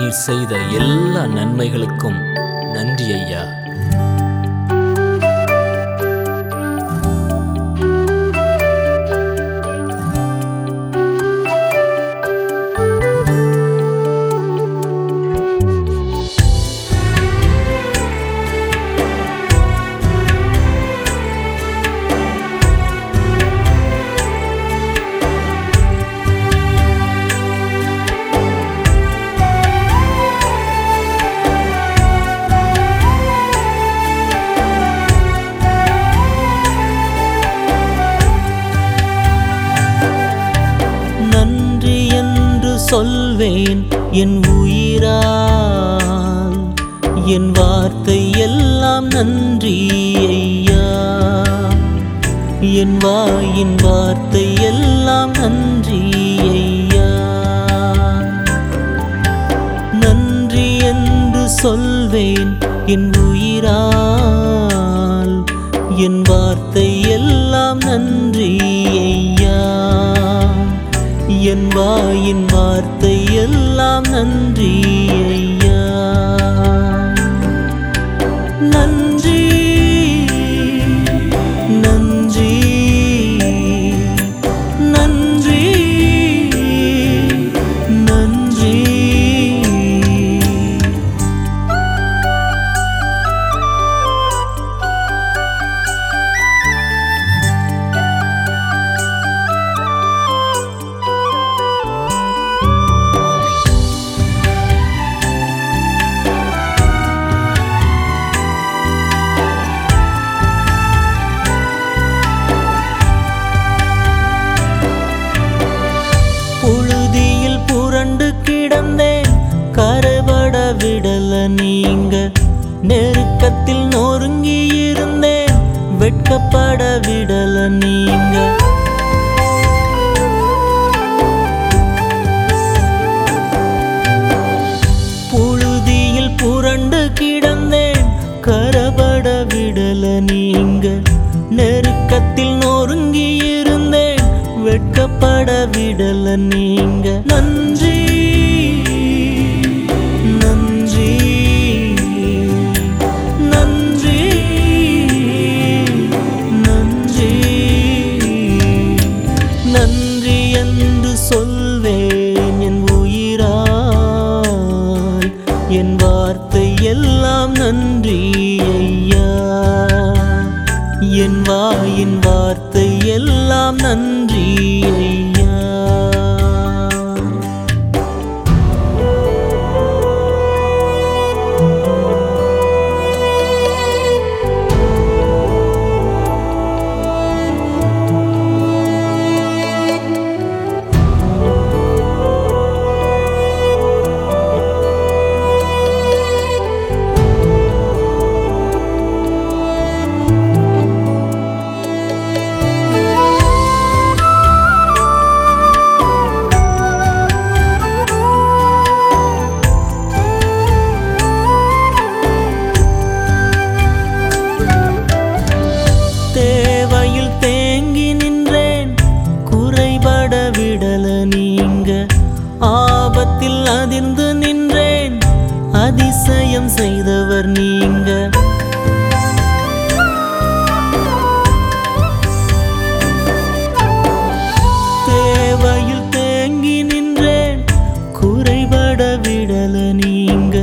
நீர் செய்த எல்லா நன்மைகளுக்கும் நன்றி ஐயா. சொல்வேன் என் உயிரால் என் வார்த்தை எல்லாம் நன்றி ஐயா. என் வாயின் வார்த்தை எல்லாம் நன்றி ஐயா. நன்றி என்று சொல்வேன் என் உயிரால் என் வார்த்தை எல்லாம் நன்றி ஐயா. என் வாயின் வார்த்தை எல்லாம் நன்றி நீங்க நெருக்கத்தில் நொறுங்கி இருந்தேன் வெட்கப்பட விடல நீங்க. நன்றி. என் வாயின் வார்த்தை எல்லாம் நன்றி அதிசயம் செய்தவர் நீங்க தேவையில் தேங்கி நின்றேன் குறைபட விடல நீங்க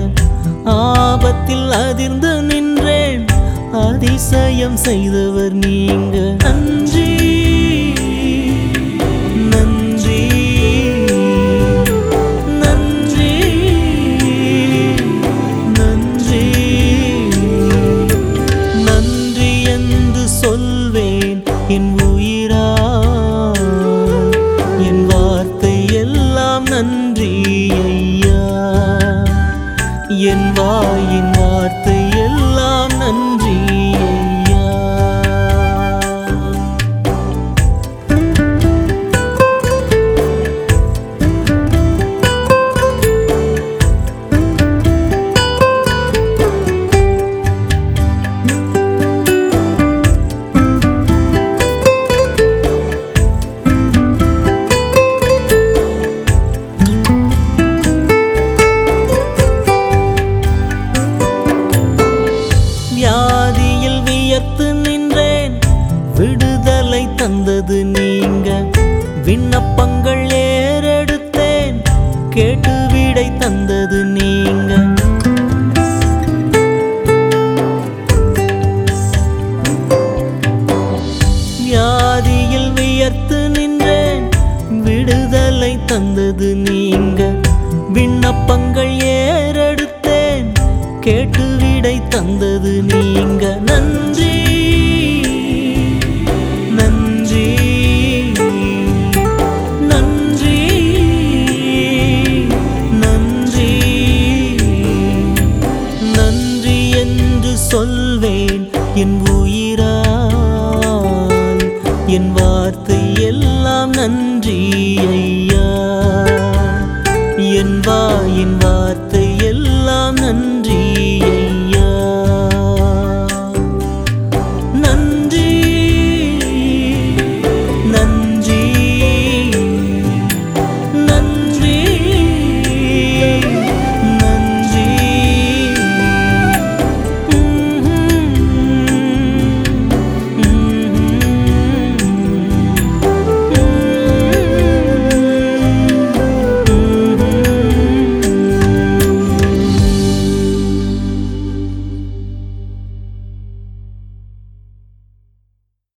ஆபத்தில் அதிர்ந்து நின்றேன் அதிசயம் செய்தவர் நீங்க நன்றி. என் வாயின் வார்த்தை வந்தது நீங்க. விண்ணப்பங்கள் ஏறெடுத்தேன். கேட்டு வீடை தந்தது நீங்க. வியாதியில் வியர்த்து நின்றேன். விடுதலை தந்தது நீங்க. விண்ணப்பங்கள் ஏறெடுத்தேன். கேட்டு வீடை தந்தது நீங்க. நன்றி. சொல்வேன் என் உயிரால் என் வார்த்தை எல்லாம் நன்றி ஐயா. என் வா என் வா